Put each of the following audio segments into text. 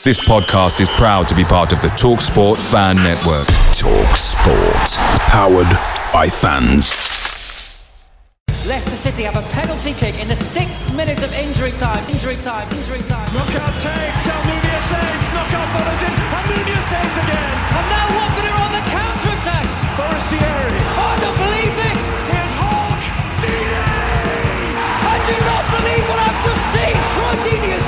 This podcast is proud to be part of the Talk Sport Fan Network. Talk Sport. Powered by fans. Leicester City have a penalty kick in the sixth minute of injury time. Injury time. Injury time. Knockaert takes. Almunia saves. Knockaert follows in. Almunia saves again. And now Watford are on the counter attack. Forestieri. Oh, I don't believe this. Here's Hogg. Deeney. I do not believe what I've just seen. Troy Deeney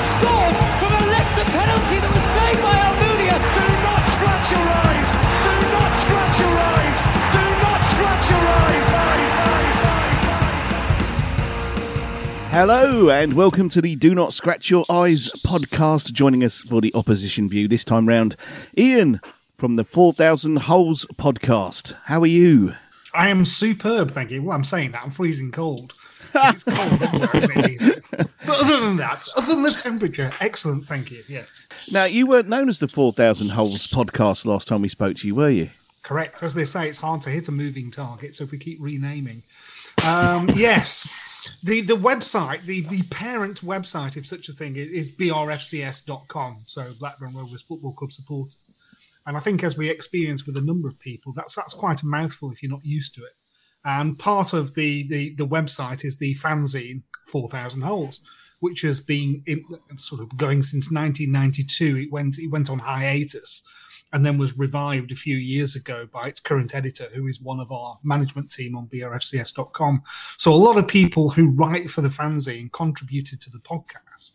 Hello and welcome to the Do Not Scratch Your Eyes podcast. Joining us for the opposition view this time round, Ian from the 4000 Holes podcast. How are you? I am superb, thank you. Well, I'm saying that I'm freezing cold. It's cold everywhere, isn't it? But other than that, other than the temperature, excellent, thank you. Yes, Now, you weren't known as the 4000 Holes podcast last time we spoke to you, were you? correct. As they say, it's hard to hit a moving target, so if we keep renaming, um, yes, the the website, the the parent website, if such a thing, is, brfcs.com. So Blackburn Rovers Football Club supporters. And I think, as we experience with a number of people, that's that's quite a mouthful if you're not used to it. And part of the the, the website is the fanzine Four Thousand Holes, which has been in, sort of going since 1992. It went it went on hiatus, and then was revived a few years ago by its current editor, who is one of our management team on brfcs.com. So a lot of people who write for the fanzine contributed to the podcast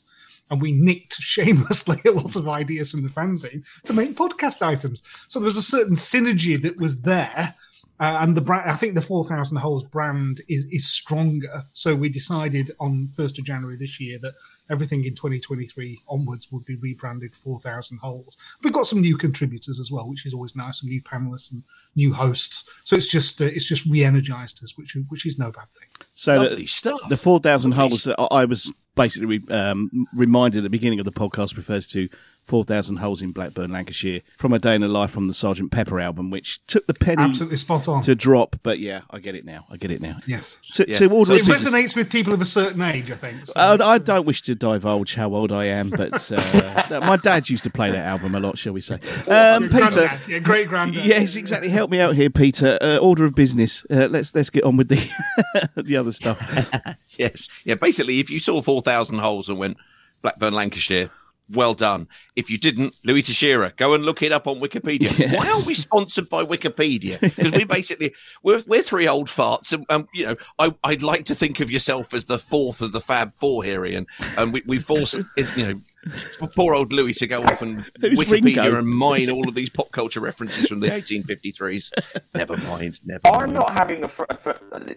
and we nicked shamelessly a lot of ideas from the fanzine to make podcast items. So there was a certain synergy that was there. Uh, and the brand, I think the 4000 Holes brand is, is stronger. So we decided on 1st of January this year that everything in 2023 onwards would be rebranded 4000 Holes. We've got some new contributors as well, which is always nice, some new panelists and new hosts. So it's just uh, it's just re-energized us, which which is no bad thing. So Lovely the, stuff. the 4000 Holes that I was basically um, reminded at the beginning of the podcast refers to 4000 Holes in Blackburn, Lancashire, from A Day in the Life from the Sergeant Pepper album, which took the penny Absolutely spot on. to drop. But yeah, I get it now. I get it now. yes. To, Yeah. to order So it ticket- resonates with people of a certain age, I think. So Uh, I don't wish to divulge how old I am, but uh, my dad used to play that album a lot, shall we say? Um, Peter, granddad, your great granddad. yes, exactly. Help me out here, Peter. Uh, order of business. Uh, let's let's get on with the the other stuff. Yes. Yeah. Basically, if you saw 4,000 holes and went Blackburn, Lancashire, well done. If you didn't, Louis Teixeira, go and look it up on Wikipedia. Why are we sponsored by Wikipedia? Because we basically, we're, we're three old farts. And, um, you know, I, I'd like to think of yourself as the fourth of the Fab Four here, Ian. And we, we force, you know, poor old Louis to go off and Who's Wikipedia Ringo? and mine all of these pop culture references from the 1853s. Never mind. Never I'm mind. not having a. Fr- a fr-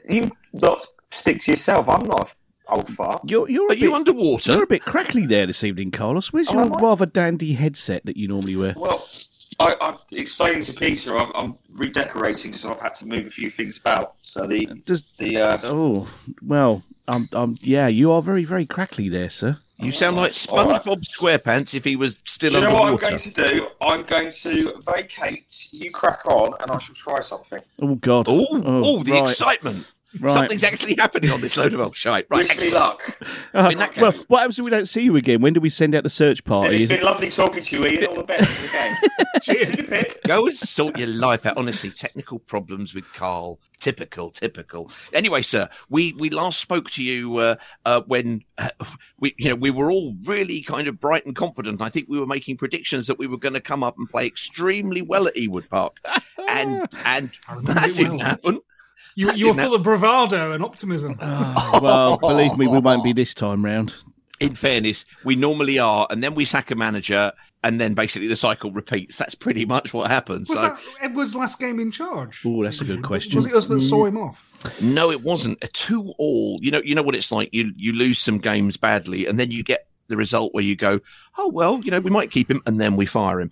you not stick to yourself. I'm not a old fart. You're you're a Are you underwater? you're a bit crackly there this evening, Carlos. Where's Oh, your am rather dandy headset that you normally wear? Well, I, I'm explaining to Peter. I'm, I'm redecorating, so I've had to move a few things about. So the Does the uh, oh well, um, um, yeah, you are very very crackly there, sir. You sound like All right. SpongeBob SquarePants if he was still do you know what I'm going to do? I'm going to vacate. You crack on, and I shall try something. Oh God! Oh, oh, oh, the right. excitement! Right. Something's actually happening on this load of old shite. Right, Wish me luck. Uh, in that well, case- what happens if we don't see you again? When do we send out the search party? It's been lovely talking to you, Ian. All the best for. Cheers, Pip. Go and sort your life out. Honestly, technical problems with Carl. Typical, typical. Anyway, sir, we we last spoke to you uh, uh, when uh, we you know we were all really kind of bright and confident. I think we were making predictions that we were going to come up and play extremely well at Ewood Park, and and that didn't well. happen. You, That you were didn't full of bravado and optimism. Oh. oh, well, believe me, we won't be this time round. in fairness, we normally are, and then we sack a manager, and then basically the cycle repeats. That's pretty much what happens. was so, that Edward's last game in charge? Oh, that's a good question. Was it us that saw mm. him off? no, it wasn't a two all. You know, you know what it's like. You you lose some games badly, and then you get the result where you go, oh well, you know, we might keep him, and then we fire him.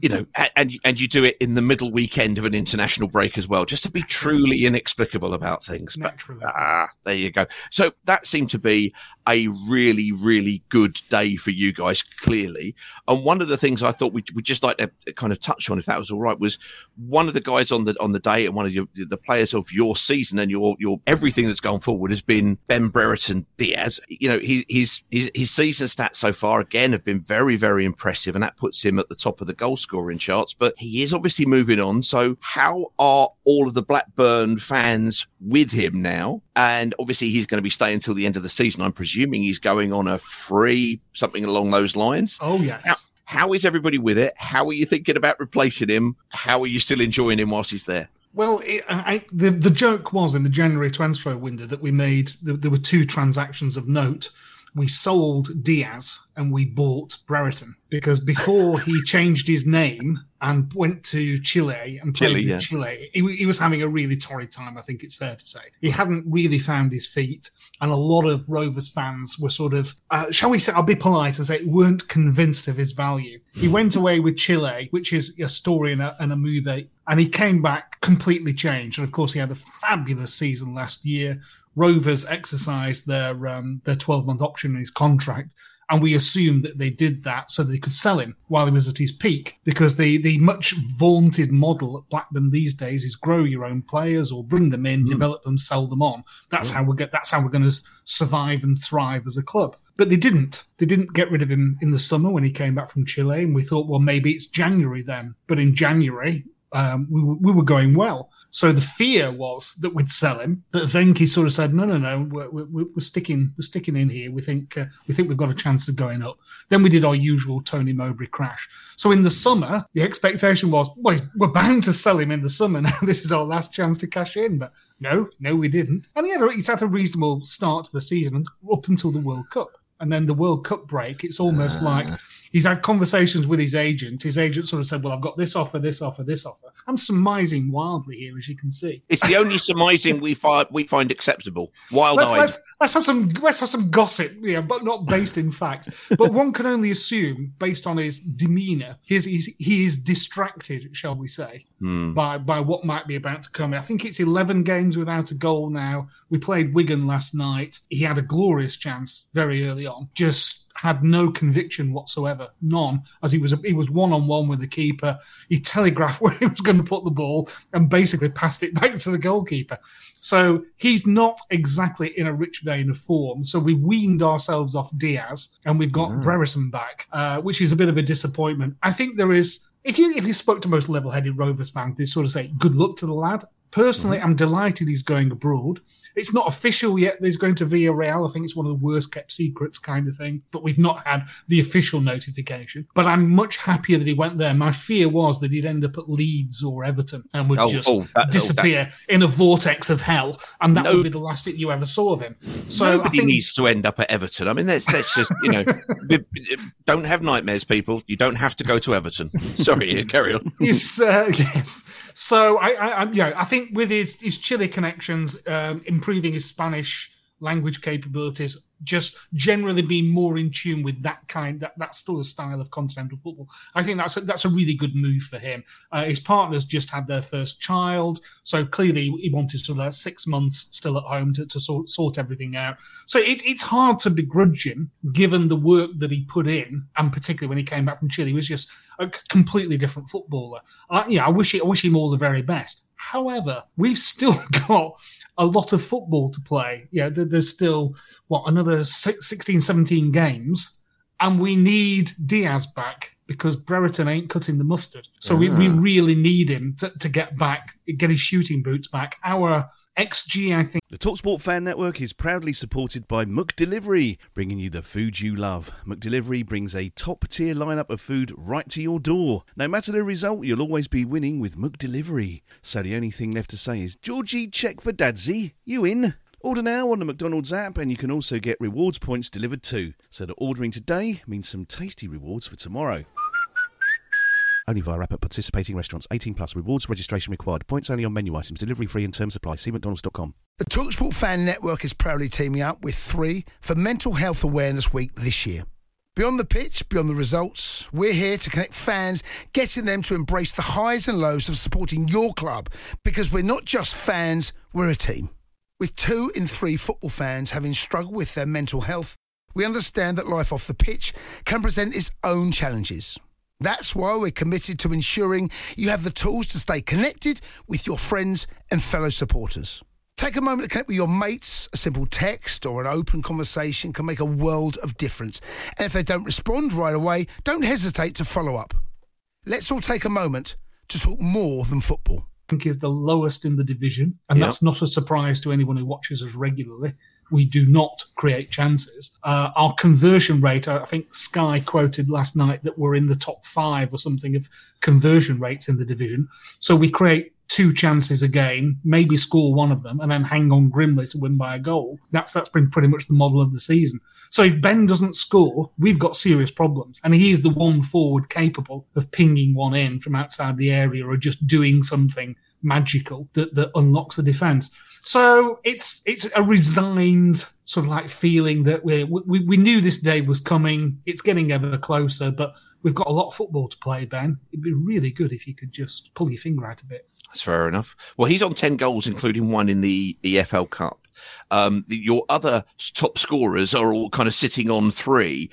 You know, and and you do it in the middle weekend of an international break as well, just to be truly inexplicable about things. But Ah, there you go. So that seemed to be a really, really good day for you guys, clearly. And one of the things I thought we would just like to kind of touch on, if that was all right, was one of the guys on the on the day and one of your, the players of your season and your your everything that's gone forward has been Ben Brereton Diaz. You know, he, his his his season stats so far again have been been very, very impressive, and that puts him at the top of the goal scoring charts. But he is obviously moving on. So, how are all of the Blackburn fans with him now? And obviously, he's going to be staying until the end of the season. I'm presuming he's going on a free, something along those lines. Oh, yes. How, how is everybody with it? How are you thinking about replacing him? How are you still enjoying him whilst he's there? Well, it, I, the the joke was in the January transfer window that we made. There, there were two transactions of note. We sold Diaz and we bought Brereton because before he changed his name and went to Chile and played Chile, yeah. Chile, he, he was having a really torrid time. I think it's fair to say he hadn't really found his feet, and a lot of Rovers fans were sort of, uh, shall we say, I'll be polite and say, weren't convinced of his value. He went away with Chile, which is a story and a, and a movie, and he came back completely changed. And of course, he had a fabulous season last year. Rovers exercised their um, their 12 month option in his contract, and we assumed that they did that so they could sell him while he was at his peak. Because the the much vaunted model at Blackburn these days is grow your own players or bring them in, develop them, sell them on. That's how we get. That's how we're going to survive and thrive as a club. But they didn't. They didn't get rid of him in the summer when he came back from Chile, and we thought, well, maybe it's January then. But in January, um, we, we were going well. So the fear was that we'd sell him. But Venky's sort of said, "No, no, no, we're, we're, we're sticking, we're sticking in here. We think, uh, we think we've got a chance of going up." Then we did our usual Tony Mowbray crash. So in the summer, the expectation was, "Well, we're bound to sell him in the summer. Now this is our last chance to cash in." But no, no, we didn't. And he had a, he's had a reasonable start to the season up until the World Cup. And then the World Cup break, it's almost like he's had conversations with his agent. His agent sort of said, Well, I've got this offer, this offer, this offer. I'm surmising wildly here, as you can see. It's the only surmising we find we find acceptable. Wild Let's, eyed. let's, let's have some let's have some gossip, yeah, but not based in fact. But one can only assume, based on his demeanour, his, his he is distracted, shall we say, hmm. by by what might be about to come. I think it's eleven games without a goal now. We played Wigan last night. He had a glorious chance very early on. Just had no conviction whatsoever, none. As he was he was one on one with the keeper. He telegraphed where he was going to put the ball and basically passed it back to the goalkeeper. So he's not exactly in a rich vein of form. So we weaned ourselves off Diaz and we've got Brereton back, uh, which is a bit of a disappointment. I think there is. If you if you spoke to most level-headed Rovers fans, they sort of say, "Good luck to the lad." Personally, I'm delighted he's going abroad. It's not official yet that he's going to be a Real. I think it's one of the worst kept secrets kind of thing. But we've not had the official notification. But I'm much happier that he went there. My fear was that he'd end up at Leeds or Everton and would Oh, just oh, that- oh, disappear in a vortex of hell. And that No. would be the last that you ever saw of him. So Nobody think needs to end up at Everton. I mean, that's that's just you know, don't have nightmares, people. You don't have to go to Everton. Sorry, carry on. Yes, uh, yes. So I, I, I, yeah, I think with his his Chile connections, um, improving his Spanish language capabilities, just generally being more in tune with that kind that sort of style of continental football. I think that's a, that's a really good move for him. Uh, his partners just had their first child, so clearly he wanted sort of like six months still at home to, to sort sort everything out. So it, it's hard to begrudge him given the work that he put in, and particularly when he came back from Chile, he was just a completely different footballer. I, yeah, I wish it, I wish him all the very best. However, we've still got a lot of football to play. Yeah, there- there's still what another six- 16, 17 games, and we need Diaz back because Brereton ain't cutting the mustard. So we, we ah. really need him to, to get back, get his shooting boots back. Our XG, I think. The Talksport Fan Network is proudly supported by McDelivery, bringing you the food you love. McDelivery brings a top tier lineup of food right to your door. No matter the result, you'll always be winning with McDelivery. So the only thing left to say is, Georgie, check for Dadsy. You in? Order now on the McDonald's app, and you can also get rewards points delivered too. So that ordering today means some tasty rewards for tomorrow. Only via app at participating restaurants. 18 plus. Rewards registration required. Points only on menu items. Delivery free and terms apply. See mcdonalds.com. The Talksport Fan Network is proudly teaming up with three for Mental Health Awareness Week this year. Beyond the pitch, beyond the results, we're here to connect fans, getting them to embrace the highs and lows of supporting your club because we're not just fans, we're a team. With two in three football fans having struggled with their mental health, we understand that life off the pitch can present its own challenges. That's why we're committed to ensuring you have the tools to stay connected with your friends and fellow supporters. Take a moment to connect with your mates. A simple text or an open conversation can make a world of difference. And if they don't respond right away, don't hesitate to follow up. Let's all take a moment to talk more than football. I think is the lowest in the division, and Yeah. that's not a surprise to anyone who watches us regularly. We do not create chances. Uh, our conversion rate, I think Sky quoted last night that we're in the top five or something of conversion rates in the division. So we create two chances a game, maybe score one of them, and then hang on grimly to win by a goal. That's that's been pretty much the model of the season. So if Ben doesn't score, we've got serious problems. And he is the one forward capable of pinging one in from outside the area or just doing something magical that, that unlocks the defence. So it's it's a resigned sort of like feeling that we we we knew this day was coming. It's getting ever closer, but we've got a lot of football to play, Ben. It'd be really good if you could just pull your finger out a bit. That's fair enough. Well, he's on 10 goals, including one in the EFL Cup. Um, your other top scorers are all kind of sitting on three.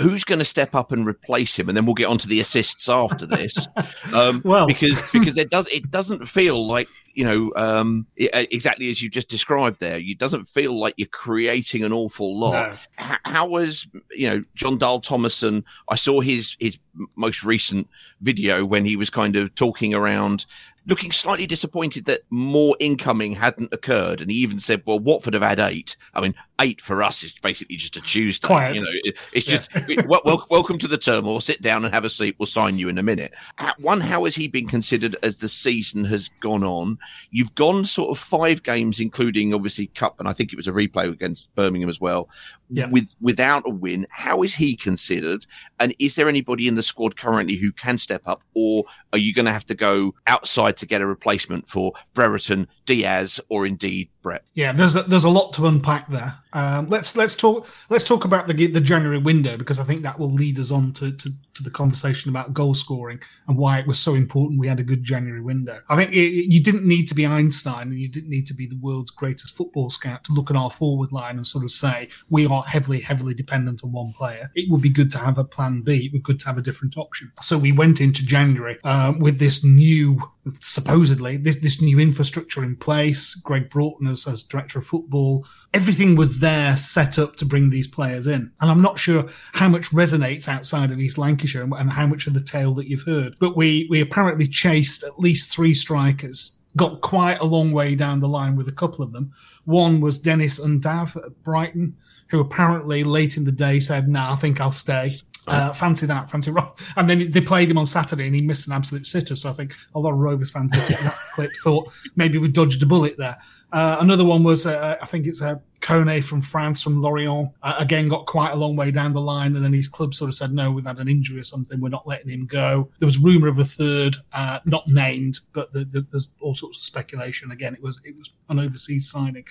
Who's going to step up and replace him? And then we'll get onto the assists after this. Um, Well- because, because it does, it doesn't feel like, you know, um, exactly as you just described there, it doesn't feel like you're creating an awful lot. No. How, how was, you know, Jon Dahl Tomasson? I saw his, his most recent video when he was kind of talking around looking slightly disappointed that more incoming hadn't occurred. And he even said, well, Watford have had eight. I mean, eight for us is basically just a Tuesday. Quiet. You know, it- it's just, well, wel- welcome to the turmoil. Sit down and have a seat. We'll sign you in a minute. How- One, how has he been considered as the season has gone on? You've gone sort of five games, including obviously Cup, and I think it was a replay against Birmingham as well, Yeah. with without a win. How is he considered? And is there anybody in the squad currently who can step up, or are you going to have to go outside to get a replacement for Brereton, Diaz, or indeed Brett? Yeah, there's a, there's a lot to unpack there. Um, let's let's talk let's talk about the the January window because I think that will lead us on to, to, to the conversation about goal scoring and why it was so important we had a good January window. I think it, you didn't need to be Einstein and you didn't need to be the world's greatest football scout to look at our forward line and sort of say we are heavily heavily dependent on one player. It would be good to have a plan B. It would be good to have a different option. So we went into January um, with this new supposedly this, this new infrastructure in place. Gregg Broughton as, as director of football. Everything was there set up to bring these players in. And I'm not sure how much resonates outside of East Lancashire and, and how much of the tale that you've heard. But we, we apparently chased at least three strikers. Got quite a long way down the line with a couple of them. One was Deniz Undav at Brighton, who apparently late in the day said, "Nah, I think I'll stay." Uh, fancy that, fancy rock. And then they played him on Saturday and he missed an absolute sitter. So I think a lot of Rovers fans that clip thought maybe we dodged a bullet there. Uh, another one was, uh, I think it's uh, Kone from France, from Lorient. Uh, again, got quite a long way down the line. And then his club sort of said, no, we've had an injury or something. We're not letting him go. There was rumour of a third, uh, not named, but the, the, there's all sorts of speculation. Again, it was, it was an overseas signing.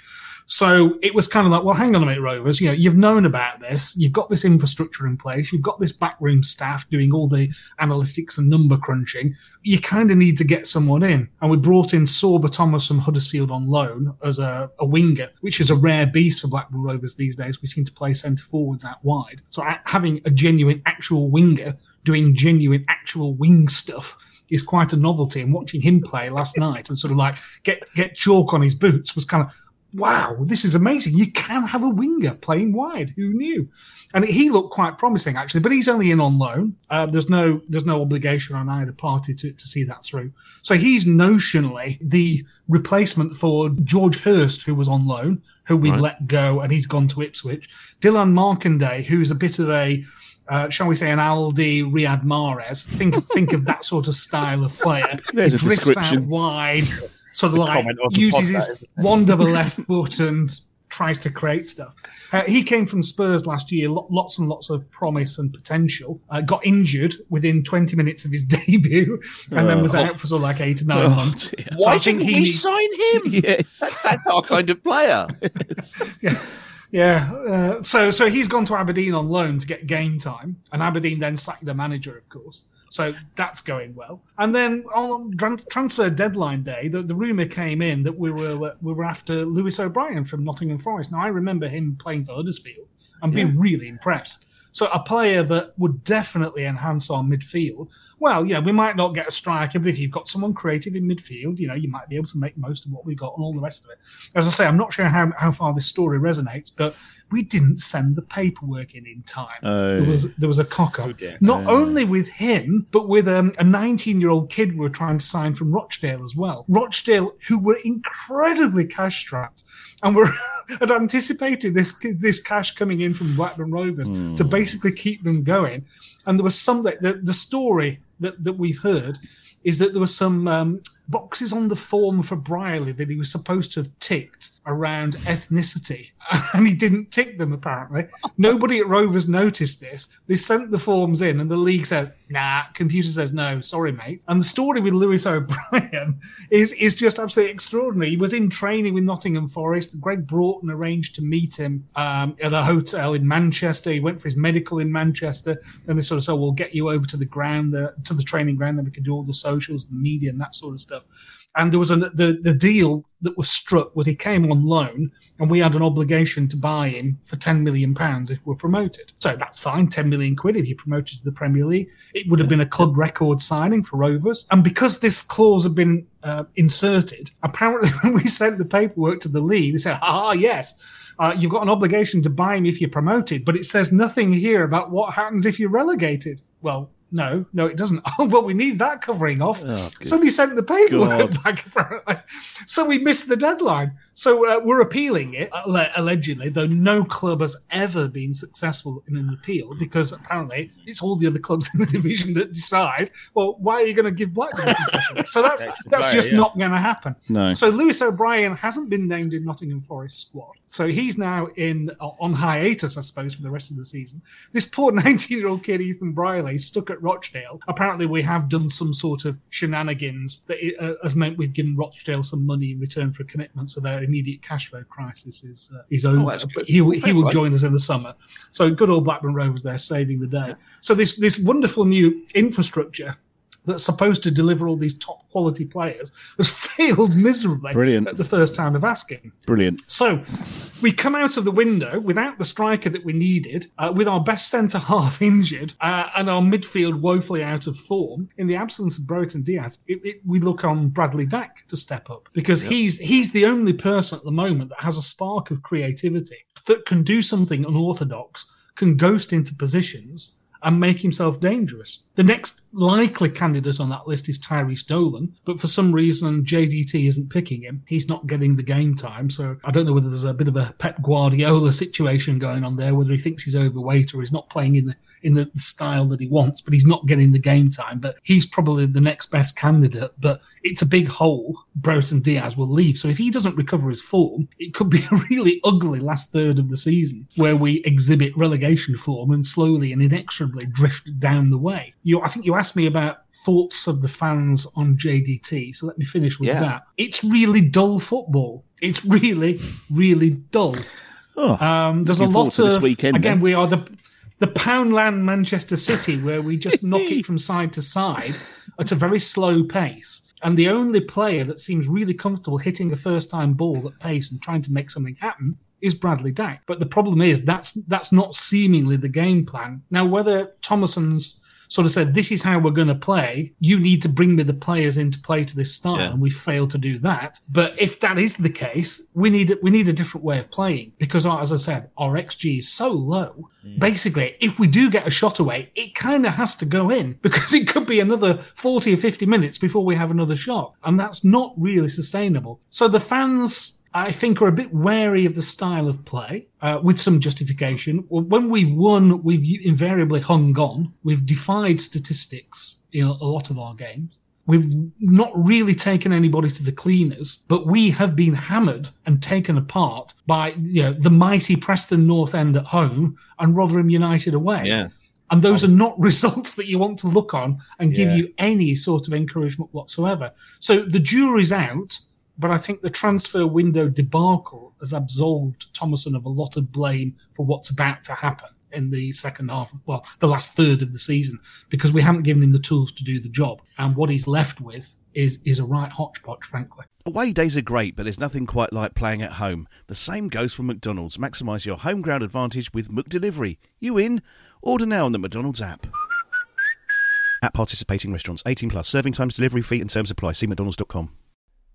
So it was kind of like, well, hang on a minute, Rovers. You know, you've known about this. You've got this infrastructure in place. You've got this backroom staff doing all the analytics and number crunching. You kind of need to get someone in. And we brought in Sorba Thomas from Huddersfield on loan as a, a winger, which is a rare beast for Blackburn Rovers these days. We seem to play centre forwards out wide. So having a genuine actual winger doing genuine actual wing stuff is quite a novelty. And watching him play last night and sort of like get get chalk on his boots was kind of wow, this is amazing. You can have a winger playing wide. Who knew? And he looked quite promising actually, but he's only in on loan. Uh, there's no there's no obligation on either party to, to see that through. So he's notionally the replacement for George Hirst, who was on loan, who we Right. let go, and he's gone to Ipswich. Dilan Markanday, who's a bit of a uh, shall we say, an Aldi Riyad Mahrez. Think think of that sort of style of player. There's He a drifts out wide, sort of The like comment on the uses podcast, his isn't it? wand of a left foot and tries to create stuff. Uh, he came from Spurs last year, lo- lots and lots of promise and potential. Uh, got injured within 20 minutes of his debut, and then was Oh. out for sort of like eight or nine Oh, months. dear. So Why I think didn't he we sign him? Yes. That's, that's our kind of player. Yeah, uh, so so he's gone to Aberdeen on loan to get game time, and Aberdeen then sacked the manager, of course. So that's going well. And then on transfer deadline day, the, the rumor came in that we were uh, we were after Lewis O'Brien from Nottingham Forest. Now I remember him playing for Huddersfield and being really impressed. So a player that would definitely enhance our midfield. Well, yeah, we might not get a striker, but if you've got someone creative in midfield, you know, you might be able to make most of what we've got and all the rest of it. As I say, I'm not sure how, how far this story resonates, but we didn't send the paperwork in in time. Oh. There was there was a cock up. yeah. Not Oh. only with him, but with um, a 19 year old kid we were trying to sign from Rochdale as well. Rochdale, who were incredibly cash strapped and were had anticipated this this cash coming in from Blackburn Rovers to basically keep them going. And there was something the, the story that, that we've heard is that there were some um, boxes on the form for Brierley that he was supposed to have ticked around ethnicity, and he didn't tick them apparently. Nobody at Rovers noticed this. They sent the forms in, and the league said, "Nah." Computer says no. Sorry, mate. And the story with Lewis O'Brien is is just absolutely extraordinary. He was in training with Nottingham Forest. Gregg Broughton arranged to meet him um, at a hotel in Manchester. He went for his medical in Manchester, and they sort of said, "We'll get you over to the ground, the, to the training ground, then we can do all the socials, the media, and that sort of stuff." And there was a the the deal that was struck was he came on loan, and we had an obligation to buy him for ten million pounds if we're promoted. So that's fine, ten million quid if you're promoted to the Premier League. It would have been a club record signing for Rovers, and because this clause had been uh, inserted, apparently when we sent the paperwork to the league, they said, "Ah, yes." Uh, you've got an obligation to buy him if you're promoted, but it says nothing here about what happens if you're relegated. Well, no, no, it doesn't. Oh, well, we need that covering off. so they sent the paperwork God. back, apparently. So we missed the deadline. So uh, we're appealing it, allegedly, though no club has ever been successful in an appeal because apparently it's all the other clubs in the division that decide, well, why are you going to give Blackburn concession? So that's, that's just yeah. not going to happen. No. So Lewis O'Brien hasn't been named in Nottingham Forest squad. So he's now in on hiatus, I suppose, for the rest of the season. This poor 19-year-old kid, Ethan Brierley, stuck at Rochdale. Apparently, we have done some sort of shenanigans that uh, has meant we've given Rochdale some money in return for a commitment, so their immediate cash flow crisis is uh, is over. that's good. he will, he will join us in the summer. So good old Blackburn Rovers there saving the day. So this this wonderful new infrastructure that's supposed to deliver all these top quality players has failed miserably Brilliant. at the first time of asking. Brilliant. So we come out of the window without the striker that we needed, uh, with our best centre half injured, uh, and our midfield woefully out of form. In the absence of Brereton Diaz, it, it, we look on Bradley Dack to step up because he's he's the only person at the moment that has a spark of creativity that can do something unorthodox, can ghost into positions. And make himself dangerous. The next likely candidate on that list is Tyrhys Dolan, but for some reason JDT isn't picking him. He's not getting the game time, so I don't know whether there's a bit of a Pep Guardiola situation going on there, whether he thinks he's overweight or he's not playing in the in the style that he wants, but he's not getting the game time. But he's probably the next best candidate. But it's a big hole. Brereton Diaz will leave, so if he doesn't recover his form, it could be a really ugly last third of the season where we exhibit relegation form and slowly and inexorably drift down the way. You, I think you asked me about thoughts of the fans on JDT, so let me finish with Yeah. that. It's really dull football. It's really, really dull. Oh, Um, there's a lot of weekend, again. then. We are the the Poundland Manchester City, where we just knock it from side to side at a very slow pace. And the only player that seems really comfortable hitting a first time ball at pace and trying to make something happen is Bradley Dack. But the problem is that's that's not seemingly the game plan. Now, whether Tomasson's sort of said, This is how we're going to play, you need to bring me the players into play to this style, Yeah. and we failed to do that. But if that is the case, we need we need a different way of playing because, uh, as I said, our XG is so low. Basically, if we do get a shot away, it kind of has to go in because it could be another 40 or 50 minutes before we have another shot. And that's not really sustainable. So the fans, I think, are a bit wary of the style of play uh, with some justification. When we've won, we've invariably hung on. We've defied statistics in a lot of our games. We've not really taken anybody to the cleaners, but we have been hammered and taken apart by you know the mighty Preston North End at home and Rotherham United away. Yeah. And those are not results that you want to look on and give Yeah. you any sort of encouragement whatsoever. So the jury's out, but I think the transfer window debacle has absolved Tomasson of a lot of blame for what's about to happen in the second half, well, the last third of the season, because we haven't given him the tools to do the job. And what he's left with is is a right hodgepodge, frankly. Away days are great, but there's nothing quite like playing at home. The same goes for McDonald's. Maximise your home ground advantage with McDelivery. You in? Order now on the McDonald's app. At participating restaurants, 18 plus. Serving times, delivery fee, and terms apply. See McDonald's.com.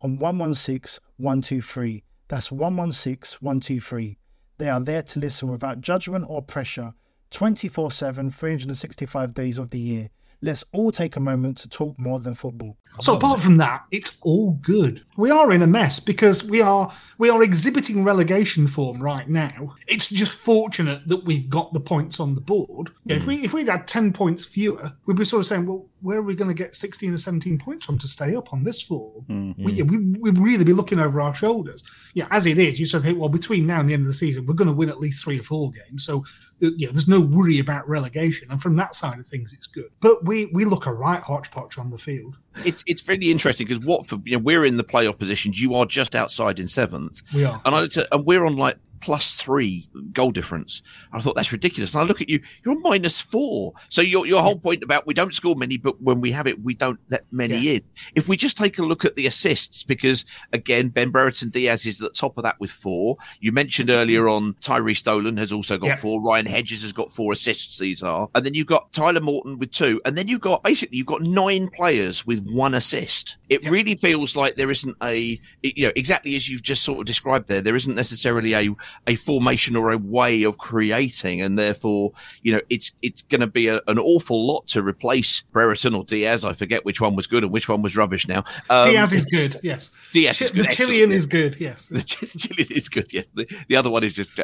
on 116 123. That's 116 123. They are there to listen without judgment or pressure 24 7, 365 days of the year. Let's all take a moment to talk more than football. So apart from that, it's all good. We are in a mess because we are we are exhibiting relegation form right now. It's just fortunate that we've got the points on the board. Yeah, If we if we'd had ten points fewer, we'd be sort of saying, well, where are we going to get sixteen or seventeen points from to stay up on this form? Mm-hmm. We, we we'd really be looking over our shoulders. Yeah, as it is, you sort of think, well, between now and the end of the season, we're going to win at least three or four games. So th- yeah, there's no worry about relegation, and from that side of things, it's good. But we we look a right hodgepodge on the field. It's it's really interesting because Watford, you know, we're in the playoff positions. You are just outside in seventh, We are. and I looked at, and we're on like plus three goal difference. I thought that's ridiculous. And I look at you, you're minus four. So your your whole point about we don't score many, but when we have it, we don't let many in. If we just take a look at the assists, because again, Ben Brereton Diaz is at the top of that with four. You mentioned earlier on Tyrhys Dolan has also got Yeah. four. Ryan Hedges has got four assists. These are, and then you've got Tyler Morton with two, and then you've got basically you've got nine players with one assist. It really feels like there isn't a you know exactly as you've just sort of described there. There isn't necessarily a a formation or a way of creating, and therefore you know it's it's going to be a, an awful lot to replace Brereton or Diaz. I forget which one was good and which one was rubbish now. Um, Diaz is good, yes. Diaz is good. The Chilean is good, yes. The Chilean is good. Yes, the, the other one is just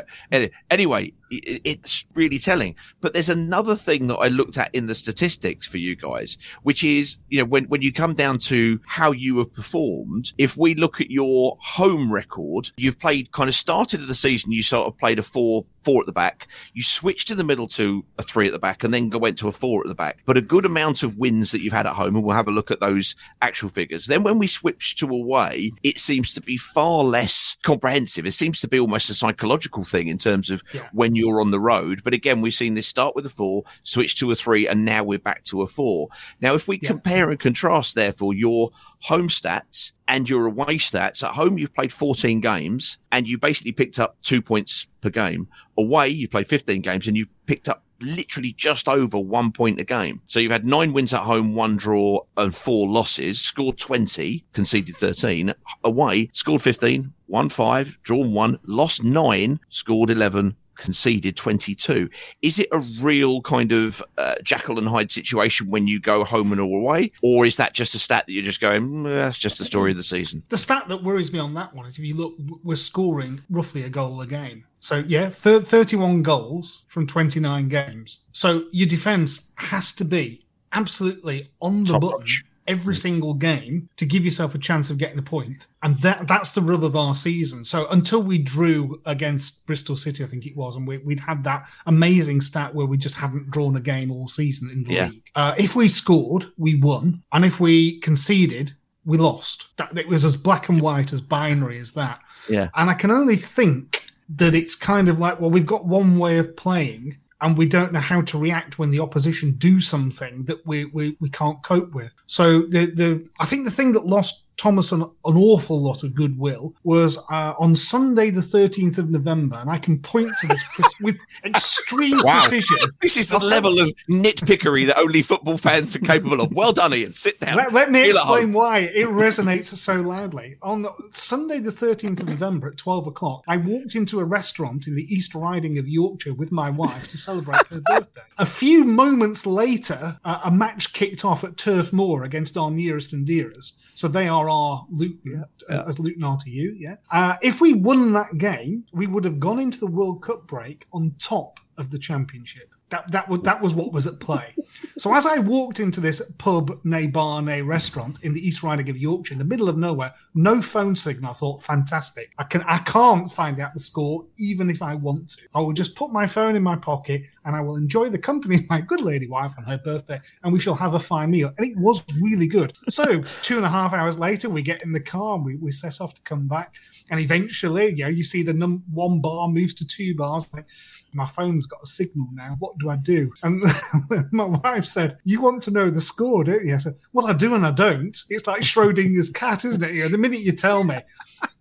anyway. i- It's really telling. But there's another thing that I looked at in the statistics for you guys, which is you know when when you come down to how you have performed. If we look at your home record, you've played kind of started at the season. You sort of played a four four at the back. You switched in the middle to a three at the back, and then go- went to a four at the back. But a good amount of wins that you've had at home, and we'll have a look at those actual figures. Then when we switch to away, it seems to be far less comprehensive. It seems to be almost a psychological thing in terms of Yeah. when you're on the road. But again, we've seen this start with a four, switch to a three, and now we're back to a four. Now, if we Yeah. compare and contrast, therefore, your home stats and your away stats, at home you've played 14 games and you basically picked up two points per game. Away, you played 15 games and you picked up literally just over one point a game. So you've had nine wins at home, one draw, and four losses, scored 20, conceded 13. Away, scored 15, won five, drawn one, lost nine, scored 11, conceded 22. Is it a real kind of uh, Jekyll and Hyde situation when you go home and away? Or is that just a stat that you're just going, "Mm, that's just the story of the season? The stat that worries me on that one is if you look, we're scoring roughly a goal a game. So yeah, thir- 31 goals from 29 games. So your defence has to be absolutely on the Top button notch. Every single game to give yourself a chance of getting a point. And that that's the rub of our season. So until we drew against Bristol City, I think it was, and we, we'd had that amazing stat where we just hadn't drawn a game all season in the Yeah. league. Uh, if we scored, we won, and if we conceded, we lost. That it was as black and white, as binary as that. Yeah. And I can only think that it's kind of like, well, we've got one way of playing, and we don't know how to react when the opposition do something that we we, we can't cope with. So the the I think the thing that lost Thomas an, an awful lot of goodwill was uh, on Sunday the 13th of November, and I can point to this with extreme Wow. precision. This is the level of nitpickery that only football fans are capable of. Well done, Ian. Sit down. Let, let me Feel explain why it resonates so loudly. On the, Sunday, the 13th of November at 12 o'clock, I walked into a restaurant in the East Riding of Yorkshire with my wife to celebrate her birthday. A few moments later, uh, a match kicked off at Turf Moor against our nearest and dearest. So they are our Luton, uh, as Luton are to you, yeah. Uh, if we won that game, we would have gone into the World Cup break on top of the championship. That that was that was what was at play. So as I walked into this pub, nay bar, nay restaurant in the East Riding of Yorkshire, in the middle of nowhere, no phone signal. I thought, fantastic. I can I can't find out the score even if I want to. I will just put my phone in my pocket and I will enjoy the company of my good lady wife on her birthday, and we shall have a fine meal. And it was really good. So two and a half hours later, we get in the car and we, we set off to come back. And eventually, you know, you see the num- one bar moves to two bars. Like, my phone's got a signal now. What do I do? And my wife said, "You want to know the score, don't you?" I said, "Well, I do and I don't. It's like Schrodinger's cat, isn't it? You know, the minute you tell me."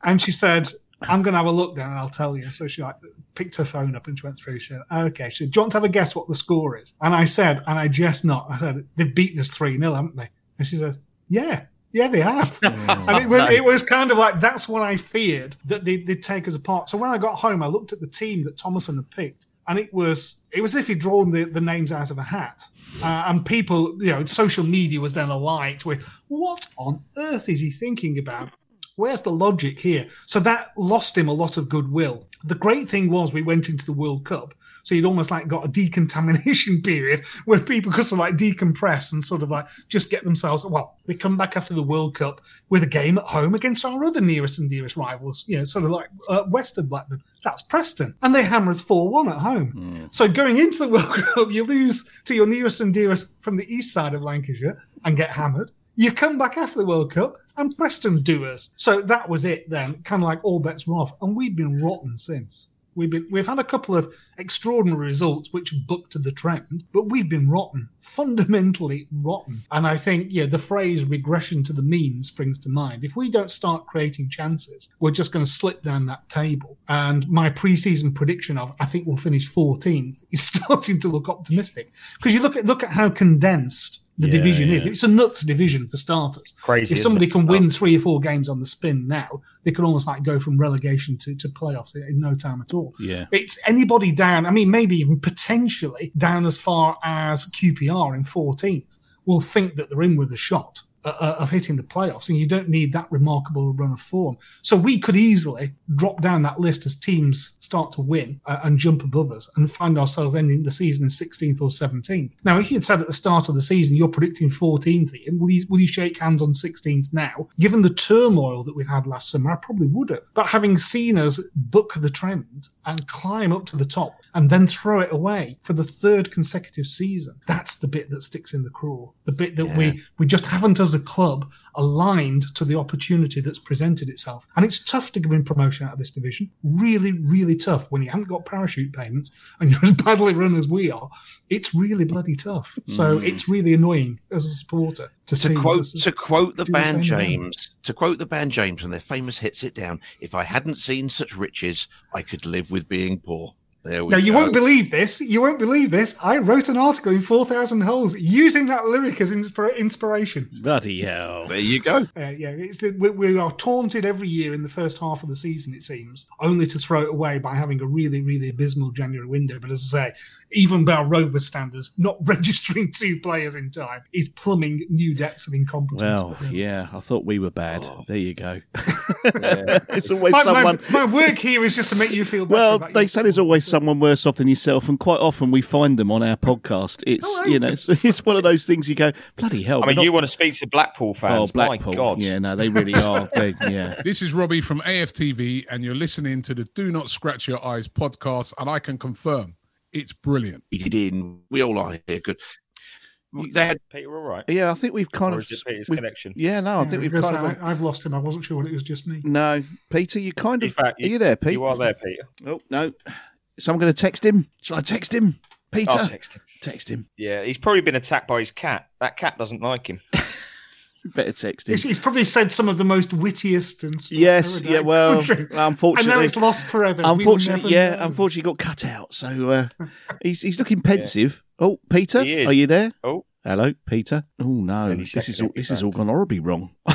And she said, "I'm going to have a look then, and I'll tell you." So she like picked her phone up and she went through. She said, "Okay." She said, "Do you want to have a guess what the score is?" And I said, and I jest not. I said, "They've beaten us three 0 haven't they?" And she said, "Yeah." Yeah, they have. and it was, it was kind of like that's what I feared that they'd, they'd take us apart. So when I got home, I looked at the team that Tomasson had picked, and it was it was as if he'd drawn the, the names out of a hat. Uh, and people, you know, social media was then alight with what on earth is he thinking about? Where's the logic here? So that lost him a lot of goodwill. The great thing was we went into the World Cup. So you'd almost like got a decontamination period where people could sort of like decompress and sort of like just get themselves. Well, they come back after the World Cup with a game at home against our other nearest and dearest rivals. You know, sort of like uh, Western Blackburn. That's Preston, and they hammer us four one at home. So going into the World Cup, you lose to your nearest and dearest from the east side of Lancashire and get hammered. You come back after the World Cup and Preston do us. So that was it then, kind of like all bets were off, and we've been rotten since. We've been we've had a couple of extraordinary results which bucked the trend, but we've been rotten, fundamentally rotten. And I think yeah, the phrase regression to the mean springs to mind. If we don't start creating chances, we're just going to slip down that table. And my preseason prediction of I think we'll finish 14th is starting to look optimistic because you look at look at how condensed the Yeah, division is. It's a nuts division for starters. Crazy, If somebody can Oh. win three or four games on the spin now, they could almost like go from relegation to, to playoffs in no time at all. Yeah. It's anybody down, I mean, maybe even potentially down as far as QPR in 14th will think that they're in with a shot uh, of hitting the playoffs, and you don't need that remarkable run of form. So we could easily drop down that list as teams start to win uh, and jump above us and find ourselves ending the season in 16th or 17th. Now, if you had said at the start of the season you're predicting 14th, Ian, will you, will you shake hands on 16th now? Given the turmoil that we've had last summer, I probably would have. But having seen us buck the trend and climb up to the top and then throw it away for the third consecutive season, that's the bit that sticks in the craw. The bit that we, we just haven't, as a club, aligned to the opportunity that's presented itself. And it's tough to win promotion out of this division. Really, really tough when you haven't got parachute payments and you're as badly run as we are. It's really bloody tough. So Mm. it's really annoying as a supporter to, to see quote to quote the band thing. James to quote the band James and their famous hit "Sit Down." If I hadn't seen such riches, I could live with being poor. There we Now, you go. won't believe this. You won't believe this. I wrote an article in 4,000 Holes using that lyric as inspira- inspiration. Bloody hell. There you go. Uh, yeah, it's, we, we are taunted every year in the first half of the season, it seems, only to throw it away by having a really, really abysmal January window. But as I say, even by Rover standards, not registering two players in time is plumbing new depths of incompetence. Well, yeah, I thought we were bad. Oh. There you go. it's always my, my- someone. my work here is just to make you feel better. Well, about they say there's always someone worse off than yourself, and quite often we find them on our podcast. It's Oh, you know, it's, it's one of those things you go, bloody hell. I mean, not- you want to speak to Blackpool fans? Oh, Blackpool. My God. Yeah, no, they really are. They, yeah. This is Robbie from AFTV, and you're listening to the Do Not Scratch Your Eyes podcast, and I can confirm it's brilliant. It in. We all are here. Good. They had Peter, all right. Yeah, I think we've kind Or of. is Peter's we've- connection? Yeah, no, I Yeah, think we've because kind of. I, I've lost him. I wasn't sure what it was just me. No, Peter, you kind In of. fact, are you there, Peter? You are there, Peter. Oh no. So I'm going to text him. Shall I text him, Peter? I'll text him. Text him. Yeah, he's probably been attacked by his cat. That cat doesn't like him. Better text him. He's, he's probably said some of the most wittiest and Yes, yeah, well, unfortunately, and unfortunately, now it's lost forever. Unfortunately, yeah, know. unfortunately, got cut out. So uh, he's he's looking pensive. Oh, Peter, are you there? Oh, Hello, Peter. Oh no, this is all, this has back. all gone horribly wrong.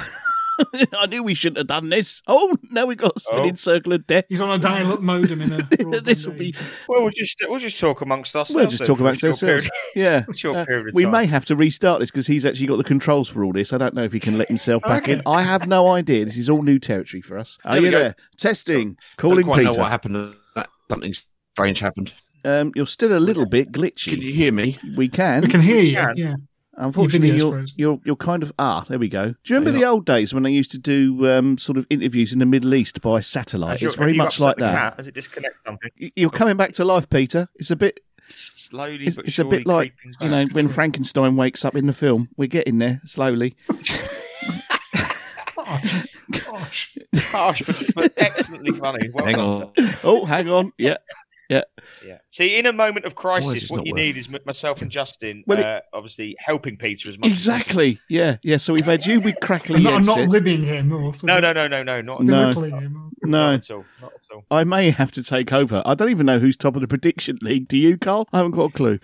I knew we shouldn't have done this. Oh, now we've got a spinning Oh. circle of death. He's on a dial-up modem in a. this will be. well, we'll just we'll just talk amongst ourselves. We'll just talk for a about short ourselves. period- Yeah, short Uh, we may have to restart this because he's actually got the controls for all this. I don't know if he can let himself back Okay. in. I have no idea. This is all new territory for us. Are There you there? Testing. don't Calling quite Peter. know what happened. That something strange happened. Um, you're still a little bit glitchy. Can you hear me? We can. We can hear you. Yeah. Unfortunately, you're, you're you're kind of ah. There we go. Do you remember the old days when I used to do um, sort of interviews in the Middle East by satellite? It's very much like that. cat? Has it disconnect something? You're coming back to life, Peter. It's a bit. Slowly, It's, but it's a bit like you know when Frankenstein wakes up in the film. We're getting there slowly. Gosh. Gosh. harsh, but, but excellently funny. Well Hang on. sir. Oh, hang on. Yeah, yeah. Yeah. See, in a moment of crisis, what you working? need is m- myself and Justin, Well, it- uh, obviously helping Peter as much. as Exactly. Yeah, yeah. So we've had you with crackly I'm not, not ribbing him or possible. No, no, no, no, no, not, No. belittling him. Or... No, not at all. Not at all. I may have to take over. I don't even know who's top of the prediction league. Do you, Carl? I haven't got a clue.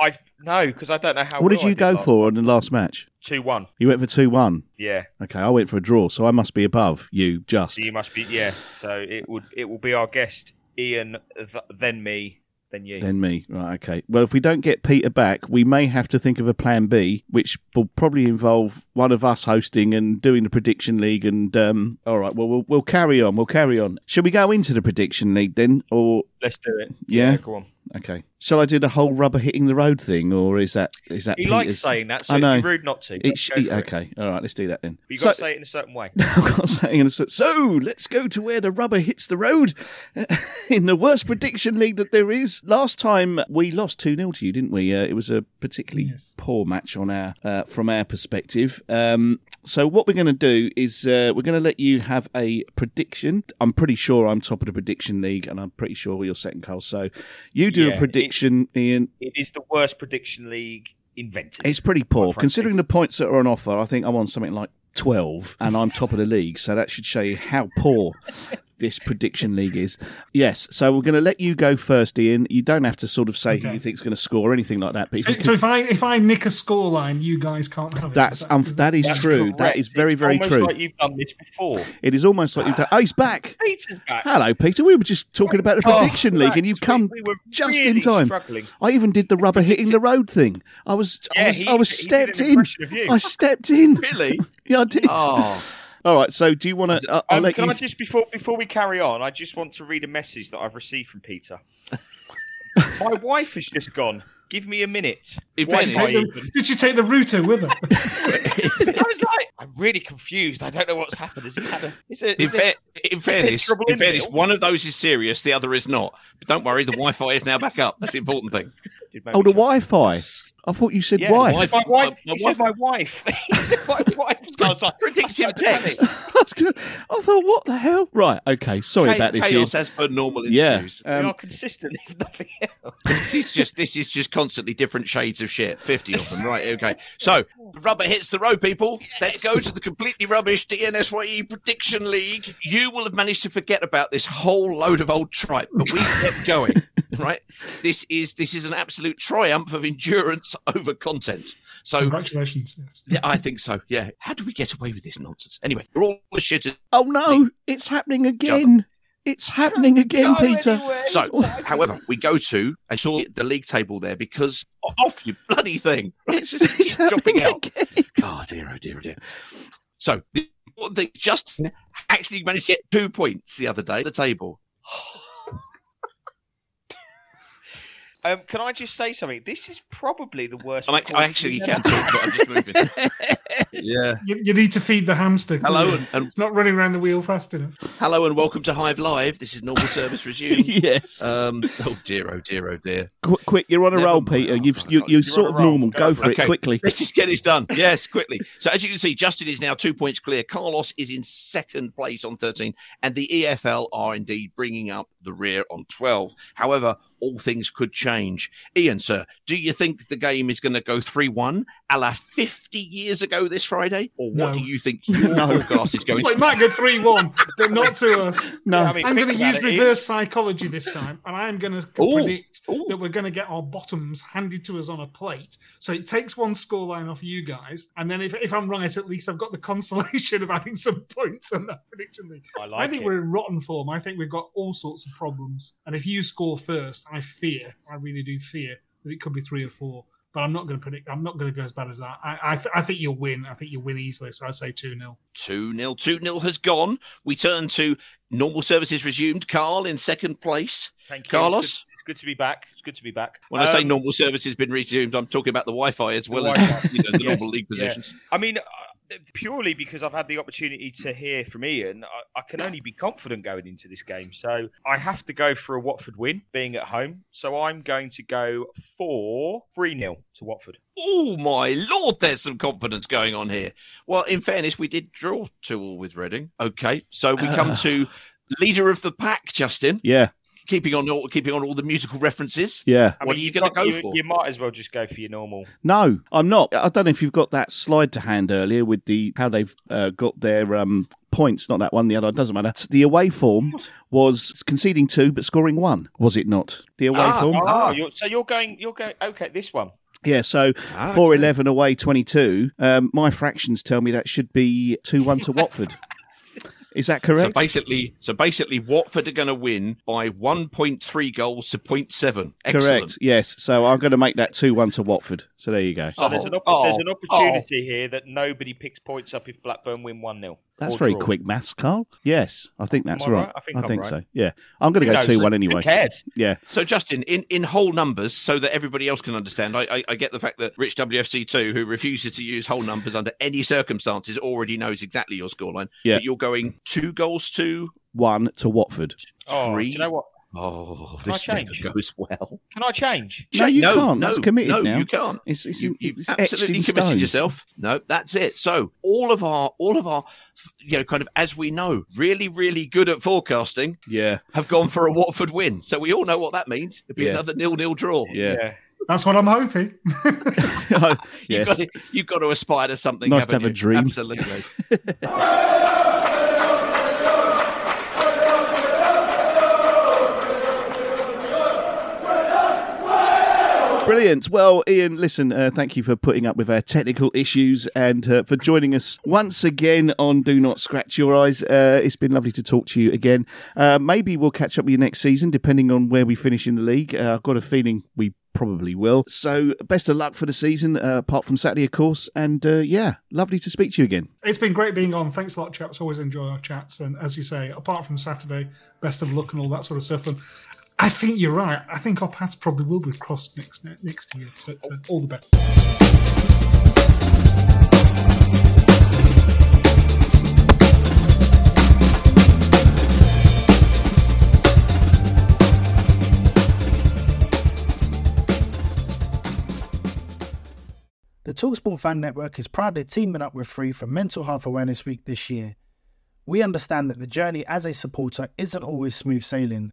I no, because I don't know how. what did well I you go last- for on the last match? Two one. You went for two one. Yeah. Okay, I went for a draw, so I must be above you. Just So you must be. Yeah. So it would it will be our guest Ian, th- then me, then you. then me. Right. Okay. Well, if we don't get Peter back, we may have to think of a plan B, which will probably involve one of us hosting and doing the prediction league. And um, all right. Well, we'll we'll carry on. We'll carry on. Shall we go into the prediction league then, or Let's do it. Yeah? Go on. Okay? Shall I do the whole rubber hitting the road thing, or is that is that He likes saying that, so I know. it'd be rude not to. It's, Go for it. okay. All right. Let's do that then. But you've So- got to say it in a certain way. I've got something in a sort- So let's go to where the rubber hits the road in the worst prediction league that there is. Last time we lost 2 0 to you, didn't we? Uh, it was a particularly poor match on our uh, from our perspective. Um, so what we're going to do is uh, we're going to let you have a prediction. I'm pretty sure I'm top of the prediction league, and I'm pretty sure you're second, Carl. So you do Yeah, a it- prediction, Ian. It is the worst prediction league invented. It's pretty poor. Considering the points that are on offer, I think I'm on something like 12 and I'm top of the league. So that should show you how poor this prediction league is. Yes. So we're going to let you go first, Ian. You don't have to sort of say who Okay. you think's going to score or anything like that. But if So, you so if I if I nick a scoreline, you guys can't have it. that's, Is that- um, is that is That's true. That correct. is very, It's very almost true. Like you've done this before. It is almost like you've done. Oh, he's back. Peter's back. Hello, Peter. We were just talking about the Oh, prediction league, and you relax. come We- we were just really in time. struggling. I even did the rubber hitting the road thing. I was, I was, he- I was he stepped an in. impression of you. I stepped in. Really? Yeah, I did. Oh. All right. So, do you want to? Uh, Um, can you. I just before before we carry on? I just want to read a message that I've received from Peter. My wife has just gone. Give me a minute. In Why Did fairness- you, take the, did you take the router with her? I was like, I'm really confused. I don't know what's happened. Is it had a, is it, In, is fair, it, in fairness, in in fairness, Bill? one of those is serious, the other is not. But don't worry, the Wi-Fi is now back up. That's the important thing. Oh, the chuckle. Wi-Fi. I thought you said Yeah, wife. he said my wife. My he said my wife. My wife. I was like, Predictive text. I gonna- I thought, what the hell? Right. Okay. Sorry Cha- about this. Chaos Ian. as per normal Yeah. ensues. we Um, are consistent, if nothing else. this is just this is just constantly different shades of shit. Fifty of them, right? Okay. So the rubber hits the road, people. Let's go to the completely rubbish DNSYE Prediction League. You will have managed to forget about this whole load of old tripe, but we kept going. Right? This is this is an absolute triumph of endurance over content. So Congratulations. Yes. yeah, I think so. Yeah. How do we get away with this nonsense? Anyway, we're all the shit. oh no! It's happening again. It's happening again, Peter. anyway. So, however, we go to I saw the league table there because off you bloody thing. It's, It's it's dropping happening out. again. Oh dear, oh dear, oh dear. So the important thing, Justin actually managed to get two points the other day at the table. Um, can I just say something? This is probably the worst. I'm act- I actually can ever talk, but I'm just moving. yeah. You, you need to feed the hamster. Hello and, and It's not running around the wheel fast enough. hello and welcome to Hive Live. This is normal service resumed. yes. Um, oh dear, oh dear, oh dear. Qu- quick, you're on a Never roll, mind. Peter. Oh, You've, you, you're, You're sort of roll. normal. Go Go for for Okay. it quickly. Let's just get this done. Yes, quickly. So as you can see, Justin is now two points clear. Carlos is in second place on 13, and the EFL are indeed bringing up the rear on 12. However, all things could change. Ian, sir, do you think the game is going to go 3-1 a la 50 years ago this Friday? Or what No. do you think your No. forecast is going Well, it to might go 3 1, but not to us. No. I mean, I'm going to use it, reverse psychology this time, and I'm going to Ooh, predict ooh. that we're going to get our bottoms handed to us on a plate. So it takes one scoreline off you guys, and then if, if I'm right, at least I've got the consolation of adding some points on that prediction league. I I think it. we're in rotten form. I think we've got all sorts of problems, and if you score first, I fear, I really do fear that it could be three or four. But I'm not going to predict. I'm not going to go as bad as that. I I, th- I think you'll win. I think you'll win easily. So I say two 0 2 0. 2 0 has gone. We turn to normal services resumed. Carl in second place. Thank you. Carlos? It's good to be back. It's good to be back. When I say Um, normal service has been resumed, I'm talking about the Wi-Fi as well as Wi-Fi. you know, the Yes, normal league yeah. positions. I mean, uh, purely because I've had the opportunity to hear from Ian, I, I can only be confident going into this game. So I have to go for a Watford win, being at home. So I'm going to go for 3 0 to Watford. Oh my lord, there's some confidence going on here. Well, in fairness, we did draw two all with Reading. Okay, so we come to leader of the pack, Justin. Yeah. Keeping on all keeping on all the musical references. Yeah. I What mean, are you you've going to got- go you, for? You might as well just go for your normal. No, I'm not. I don't know if you've got that slide to hand earlier with the how they've uh, got their um, points. Not that one, the other. Doesn't matter. The away form was conceding two but scoring one. Was it not? The away Ah, form. Oh, you're, so you're going. You're going. Okay, this one. Yeah, so Ah, four eleven away, twenty two. Um, my fractions tell me that should be two one to Watford. Is that correct? So correct? basically, so basically, Watford are going to win by 1.3 goals to 0.7. Excellent. correct. Yes. So I'm going to make that two one to Watford. So there you go. So there's, an opp- Oh, there's an oh, opportunity oh. here that nobody picks points up if Blackburn win 1 0. That's very quick maths, Carl. Yes, I think that's right. right? I think I'm right. so. Yeah, I'm going to go knows? two one Who anyway. cares? Yeah. So, Justin, in, in whole numbers, so that everybody else can understand, I, I, I get the fact that Rich WFC2, who refuses to use whole numbers under any circumstances, already knows exactly your scoreline. Yeah. But you're going two goals to One to Watford. Oh, three. you know what? Oh, Can I this never change? goes well. Can I change? No, you no, can't. No, That's committed no, now. you can't. It's, it's, you, you've it's etched absolutely in committed stone. yourself. No, that's it. So all of our, all of our, you know, kind of as we know, really, really good at forecasting, Yeah. have gone for a Watford win. So we all know what that means. It'd be Yeah. another nil-nil draw. Yeah. That's what I'm hoping. Oh, You've, yes. got to, you've got to aspire to something. Nice to haven't have a you? dream. Absolutely. Brilliant. Well, Ian, listen, uh, thank you for putting up with our technical issues and uh, for joining us once again on Do Not Scratch Your Eyes. Uh, it's been lovely to talk to you again. Uh, maybe we'll catch up with you next season, depending on where we finish in the league. Uh, I've got a feeling we probably will. So, best of luck for the season, uh, apart from Saturday, of course. And yeah, lovely to speak to you again. It's been great being on. Thanks a lot, chaps. Always enjoy our chats. And as you say, apart from Saturday, best of luck and all that sort of stuff. And I think you're right. I think our paths probably will be crossed next next year. So uh, all the best. The Talksport Fan Network is proudly teaming up with Three for Mental Health Awareness Week this year. We understand that the journey as a supporter isn't always smooth sailing,